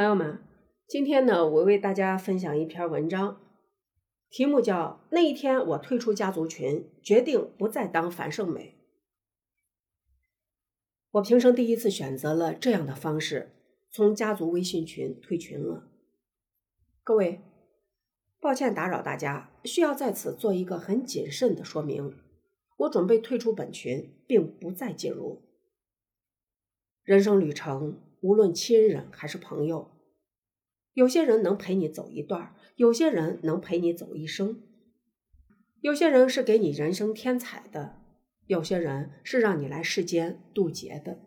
朋友们，今天呢，我为大家分享一篇文章，题目叫《那一天我退出家族群，决定不再当樊胜美》。我平生第一次选择了这样的方式，从家族微信群退群了。各位，抱歉打扰大家，需要在此做一个很谨慎的说明：我准备退出本群，并不再进入。人生旅程。无论亲人还是朋友，有些人能陪你走一段，有些人能陪你走一生。有些人是给你人生添彩的，有些人是让你来世间渡劫的。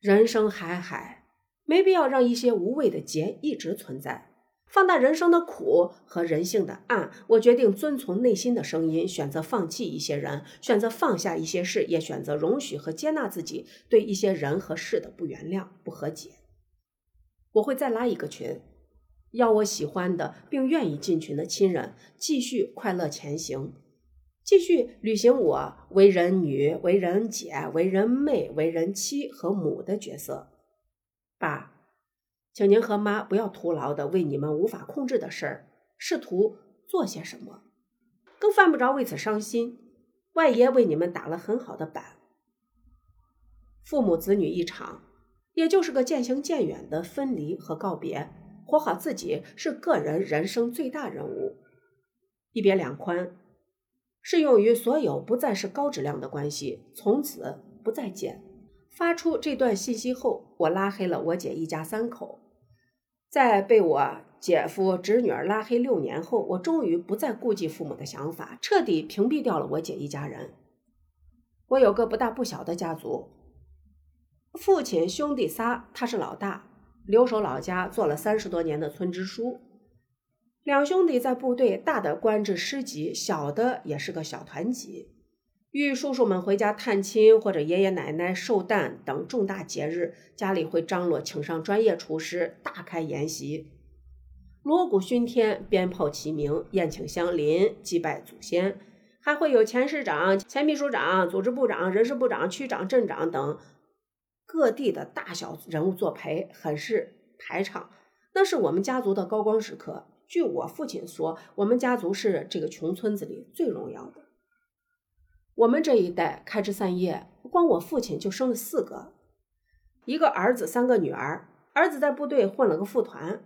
人生海海，没必要让一些无谓的劫一直存在。放大人生的苦和人性的暗，我决定遵从内心的声音，选择放弃一些人，选择放下一些事，也选择容许和接纳自己对一些人和事的不原谅、不和解。我会再拉一个群，要我喜欢的并愿意进群的亲人继续快乐前行，继续履行我为人女、为人姐、为人妹、为人妻和母的角色。爸。请您和妈不要徒劳的为你们无法控制的事儿试图做些什么，更犯不着为此伤心。外爷为你们打了很好的板，父母子女一场，也就是个渐行渐远的分离和告别。活好自己是个人人生最大任务。一别两宽，适用于所有不再是高质量的关系，从此不再见。发出这段信息后，我拉黑了我姐一家三口。在被我姐夫侄女儿拉黑六年后，我终于不再顾及父母的想法，彻底屏蔽掉了我姐一家人。我有个不大不小的家族，父亲兄弟仨，他是老大，留守老家做了三十多年的村支书。两兄弟在部队，大的官至师级，小的也是个小团级。遇叔叔们回家探亲或者爷爷奶奶寿诞等重大节日，家里会张罗请上专业厨师，大开筵席，锣鼓喧天，鞭炮齐鸣，宴请乡邻，祭拜祖先，还会有前市长、前秘书长、组织部长、人事部长、区长、镇长等各地的大小人物作陪，很是排场。那是我们家族的高光时刻。据我父亲说，我们家族是这个穷村子里最荣耀的。我们这一代开枝散叶，光我父亲就生了四个，一个儿子，三个女儿。儿子在部队混了个副团，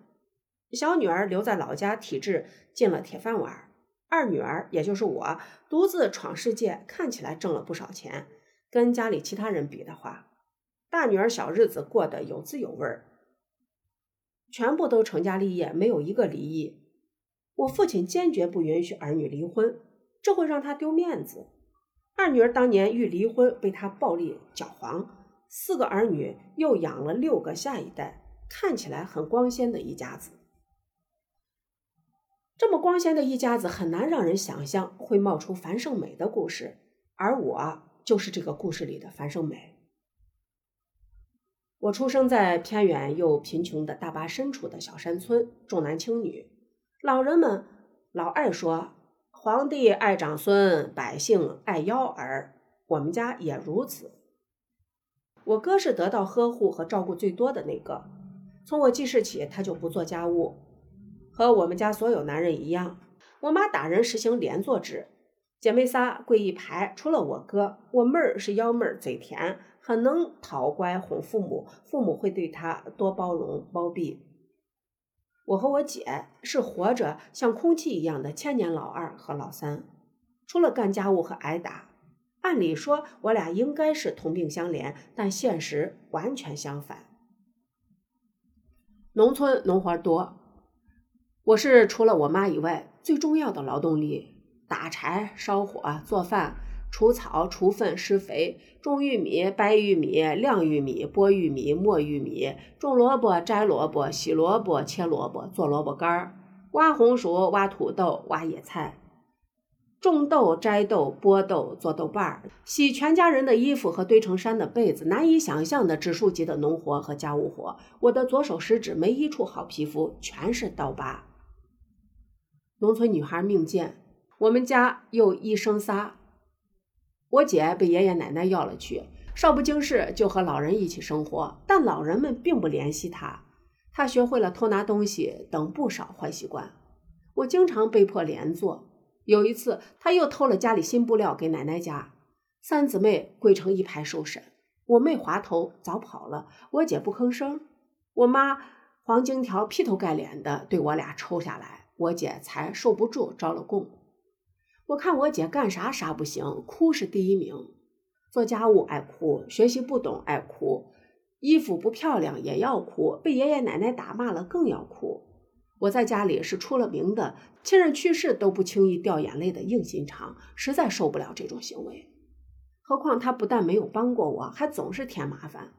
小女儿留在老家，体制进了铁饭碗。二女儿，也就是我，独自闯世界，看起来挣了不少钱。跟家里其他人比的话，大女儿小日子过得有滋有味儿，全部都成家立业，没有一个离异。我父亲坚决不允许儿女离婚，这会让他丢面子。二女儿当年欲离婚，被他暴力搅黄。四个儿女又养了六个下一代，看起来很光鲜的一家子。这么光鲜的一家子，很难让人想象会冒出樊胜美的故事，而我就是这个故事里的樊胜美。我出生在偏远又贫穷的大巴深处的小山村，重男轻女，老人们老爱说。皇帝爱长孙，百姓爱幺儿，我们家也如此。我哥是得到呵护和照顾最多的那个，从我记事起，他就不做家务，和我们家所有男人一样。我妈打人实行连坐制，姐妹仨跪一排，除了我哥，我妹儿是幺妹儿，嘴甜，很能讨乖哄父母，父母会对她多包容包庇。我和我姐是活着像空气一样的千年老二和老三，除了干家务和挨打，按理说我俩应该是同病相怜，但现实完全相反。农村农活多，我是除了我妈以外最重要的劳动力，打柴、烧火、做饭。除草、除粪、施肥，种玉米、掰玉米、晾玉米、剥玉米、磨玉米，种萝卜、摘萝卜、洗萝卜、切萝卜、做萝卜干儿，挖红薯、挖土豆、挖野菜，种豆、摘豆、剥豆、做豆瓣儿，洗全家人的衣服和堆成山的被子，难以想象的指数级的农活和家务活。我的左手食指没一处好皮肤，全是刀疤。农村女孩命贱，我们家又一生仨。我姐被爷爷奶奶要了去，少不经事就和老人一起生活，但老人们并不怜惜她。她学会了偷拿东西等不少坏习惯，我经常被迫连坐。有一次，她又偷了家里新布料给奶奶家，三姊妹跪成一排受审。我妹滑头早跑了，我姐不吭声，我妈黄金条劈头盖脸的对我俩抽下来，我姐才受不住招了供。我看我姐干啥啥不行，哭是第一名，做家务爱哭，学习不懂爱哭，衣服不漂亮也要哭，被爷爷奶奶打骂了更要哭。我在家里是出了名的，亲人去世都不轻易掉眼泪的硬心肠，实在受不了这种行为。何况他不但没有帮过我，还总是添麻烦。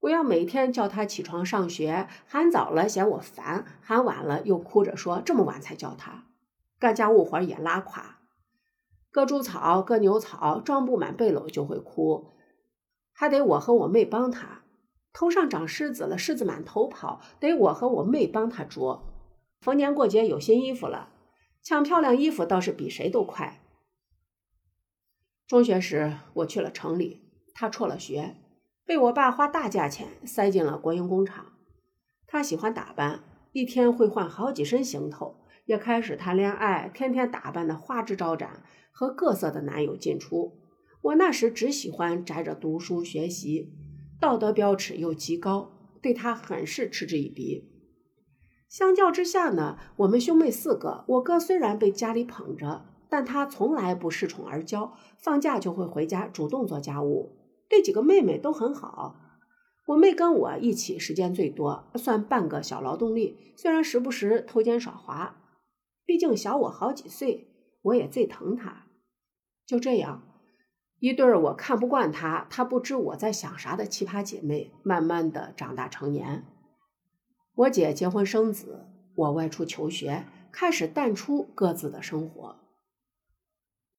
我要每天叫他起床上学，喊早了嫌我烦，喊晚了又哭着说这么晚才叫他。干家务活也拉垮，割猪草、割牛草，装不满背篓就会哭，还得我和我妹帮他。头上长虱子了，虱子满头跑，得我和我妹帮他捉。逢年过节有新衣服了，抢漂亮衣服倒是比谁都快。中学时我去了城里，他辍了学，被我爸花大价钱塞进了国营工厂。他喜欢打扮，一天会换好几身行头，也开始谈恋爱，天天打扮的花枝招展，和各色的男友进出。我那时只喜欢宅着读书学习，道德标尺又极高，对他很是嗤之以鼻。相较之下呢，我们兄妹四个，我哥虽然被家里捧着，但他从来不恃宠而骄，放假就会回家主动做家务，对几个妹妹都很好。我妹跟我一起时间最多，算半个小劳动力，虽然时不时偷奸耍滑，毕竟小我好几岁，我也最疼她。就这样，一对儿我看不惯她，她不知我在想啥的奇葩姐妹，慢慢的长大成年。我姐结婚生子，我外出求学，开始淡出各自的生活。